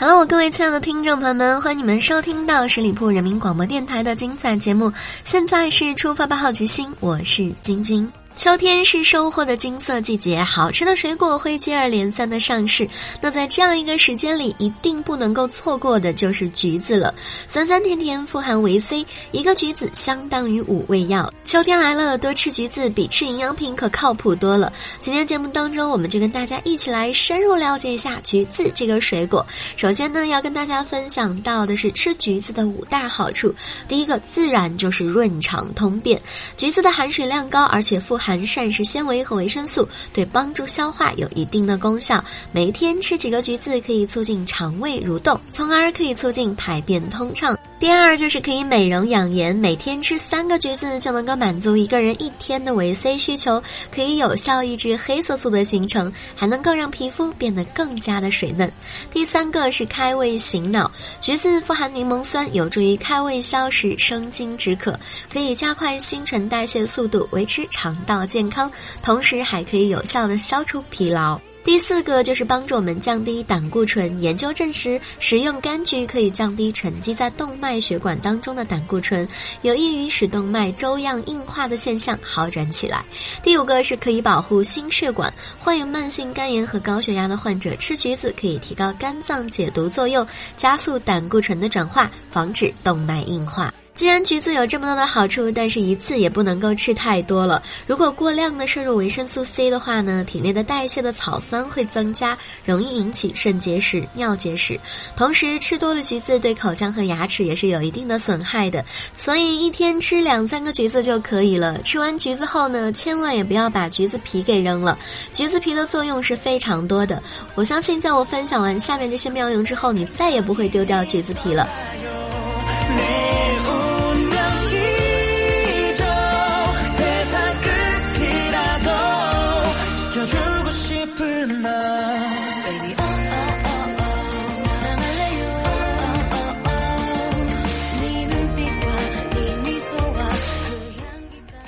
Hello，各位亲爱的听众朋友们，欢迎你们收听到十里铺人民广播电台的精彩节目。现在是出发吧，好奇心，我是晶晶。秋天是收获的金色季节，好吃的水果会接二连三的上市。那在这样一个时间里，一定不能够错过的就是橘子了。酸酸甜甜，富含维 C，一个橘子相当于五味药。秋天来了，多吃橘子比吃营养品可靠谱多了。今天节目当中，我们就跟大家一起来深入了解一下橘子这个水果。首先呢，要跟大家分享到的是吃橘子的五大好处。第一个，自然就是润肠通便。橘子的含水量高，而且富含。含膳食纤维和维生素，对帮助消化有一定的功效。每天吃几个橘子，可以促进肠胃蠕动，从而可以促进排便通畅。第二就是可以美容养颜，每天吃三个橘子就能够满足一个人一天的维 C 需求，可以有效抑制黑色素的形成，还能够让皮肤变得更加的水嫩。第三个是开胃醒脑，橘子富含柠檬酸，有助于开胃消食、生津止渴，可以加快新陈代谢速度，维持肠道。健康，同时还可以有效的消除疲劳。第四个就是帮助我们降低胆固醇。研究证实，食用柑橘可以降低沉积在动脉血管当中的胆固醇，有益于使动脉粥样硬化的现象好转起来。第五个是可以保护心血管，患有慢性肝炎和高血压的患者吃橘子可以提高肝脏解毒作用，加速胆固醇的转化，防止动脉硬化。既然橘子有这么多的好处，但是一次也不能够吃太多了。如果过量的摄入维生素 C 的话呢，体内的代谢的草酸会增加，容易引起肾结石、尿结石。同时，吃多了橘子对口腔和牙齿也是有一定的损害的。所以一天吃两三个橘子就可以了。吃完橘子后呢，千万也不要把橘子皮给扔了。橘子皮的作用是非常多的。我相信，在我分享完下面这些妙用之后，你再也不会丢掉橘子皮了。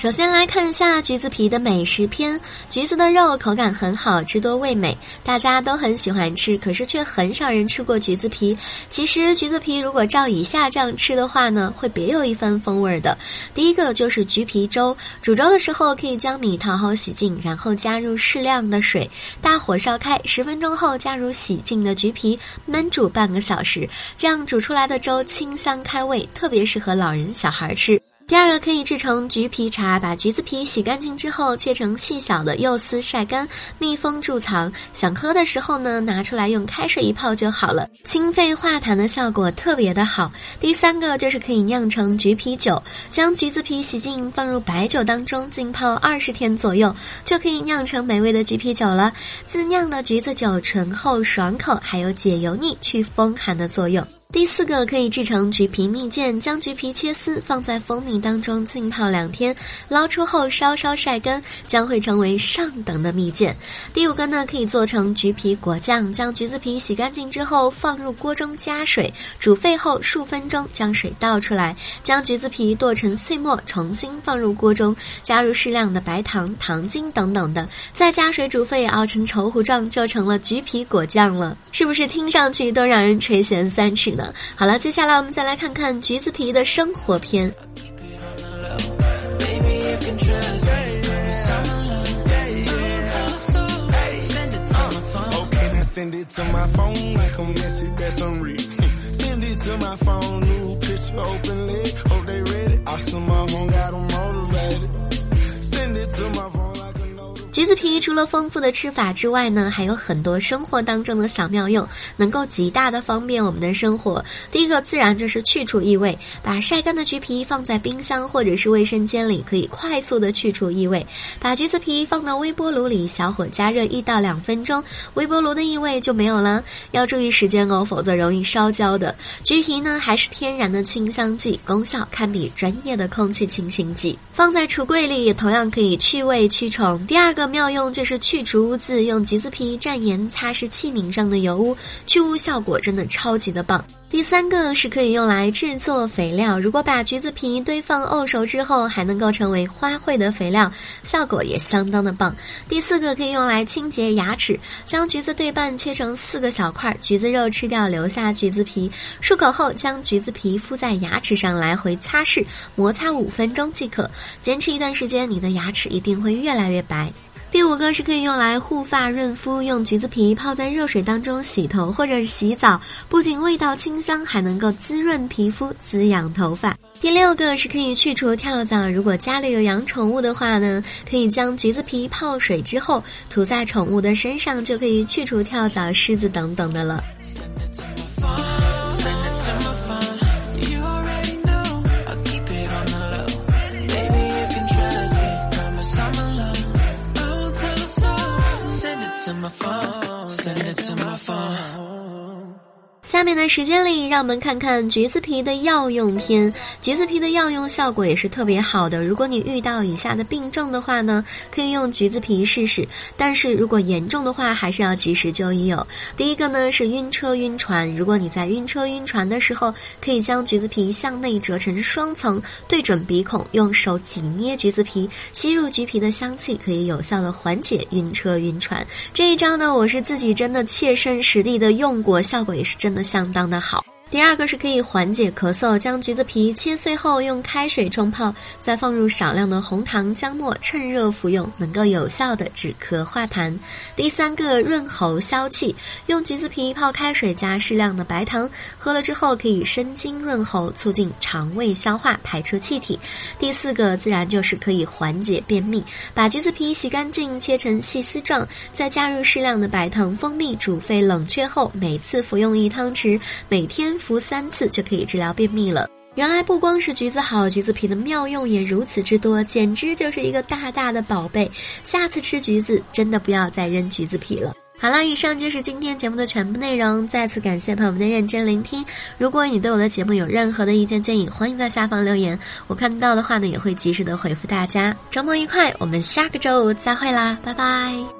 首先来看一下橘子皮的美食篇。橘子的肉口感很好，汁多味美，大家都很喜欢吃。可是却很少人吃过橘子皮。其实橘子皮如果照以下这样吃的话呢，会别有一番风味的。第一个就是橘皮粥，煮粥的时候可以将米淘好洗净，然后加入适量的水，大火烧开，十分钟后加入洗净的橘皮，焖煮半个小时，这样煮出来的粥清香开胃，特别适合老人小孩吃。第二个可以制成橘皮茶，把橘子皮洗干净之后切成细小的柚丝，晒干，密封贮藏。想喝的时候呢，拿出来用开水一泡就好了，清肺化痰的效果特别的好。第三个就是可以酿成橘皮酒，将橘子皮洗净，放入白酒当中浸泡二十天左右，就可以酿成美味的橘皮酒了。自酿的橘子酒醇厚爽口，还有解油腻、去风寒的作用。第四个可以制成橘皮蜜饯，将橘皮切丝放在蜂蜜当中浸泡两天，捞出后稍稍晒干，将会成为上等的蜜饯。第五个呢，可以做成橘皮果酱，将橘子皮洗干净之后放入锅中加水煮沸后数分钟，将水倒出来，将橘子皮剁成碎末，重新放入锅中，加入适量的白糖、糖精等等的，再加水煮沸，熬成稠糊状，就成了橘皮果酱了。是不是听上去都让人垂涎三尺？好了，接下来我们再来看看橘子皮的生活篇。橘子皮除了丰富的吃法之外呢，还有很多生活当中的小妙用，能够极大的方便我们的生活。第一个自然就是去除异味，把晒干的橘皮放在冰箱或者是卫生间里，可以快速的去除异味。把橘子皮放到微波炉里，小火加热一到两分钟，微波炉的异味就没有了。要注意时间哦，否则容易烧焦的。橘皮呢还是天然的清香剂，功效堪比专业的空气清新剂。放在橱柜里也同样可以去味驱虫。第二个。个妙用就是去除污渍，用橘子皮蘸盐擦拭器皿上的油污，去污效果真的超级的棒。第三个是可以用来制作肥料，如果把橘子皮堆放沤熟之后，还能够成为花卉的肥料，效果也相当的棒。第四个可以用来清洁牙齿，将橘子对半切成四个小块，橘子肉吃掉，留下橘子皮，漱口后将橘子皮敷在牙齿上来回擦拭，摩擦五分钟即可，坚持一段时间，你的牙齿一定会越来越白。第五个是可以用来护发润肤，用橘子皮泡在热水当中洗头或者是洗澡，不仅味道清香，还能够滋润皮肤、滋养头发。第六个是可以去除跳蚤，如果家里有养宠物的话呢，可以将橘子皮泡水之后涂在宠物的身上，就可以去除跳蚤、虱子等等的了。下面的时间里，让我们看看橘子皮的药用篇。橘子皮的药用效果也是特别好的。如果你遇到以下的病症的话呢，可以用橘子皮试试。但是如果严重的话，还是要及时就医哦。第一个呢是晕车晕船，如果你在晕车晕船的时候，可以将橘子皮向内折成双层，对准鼻孔，用手挤捏橘子皮，吸入橘皮的香气，可以有效的缓解晕车晕船。这一招呢，我是自己真的切身实地的用过，效果也是真的。相当的好。第二个是可以缓解咳嗽，将橘子皮切碎后用开水冲泡，再放入少量的红糖姜末，趁热服用，能够有效的止咳化痰。第三个润喉消气，用橘子皮泡开水加适量的白糖，喝了之后可以生津润喉，促进肠胃消化，排出气体。第四个自然就是可以缓解便秘，把橘子皮洗干净，切成细丝状，再加入适量的白糖、蜂蜜，煮沸冷却后，每次服用一汤匙，每天。服三次就可以治疗便秘了。原来不光是橘子好，橘子皮的妙用也如此之多，简直就是一个大大的宝贝。下次吃橘子，真的不要再扔橘子皮了。好了，以上就是今天节目的全部内容。再次感谢朋友们的认真聆听。如果你对我的节目有任何的意见建议，欢迎在下方留言，我看到的话呢，也会及时的回复大家。周末愉快，我们下个周五再会啦，拜拜。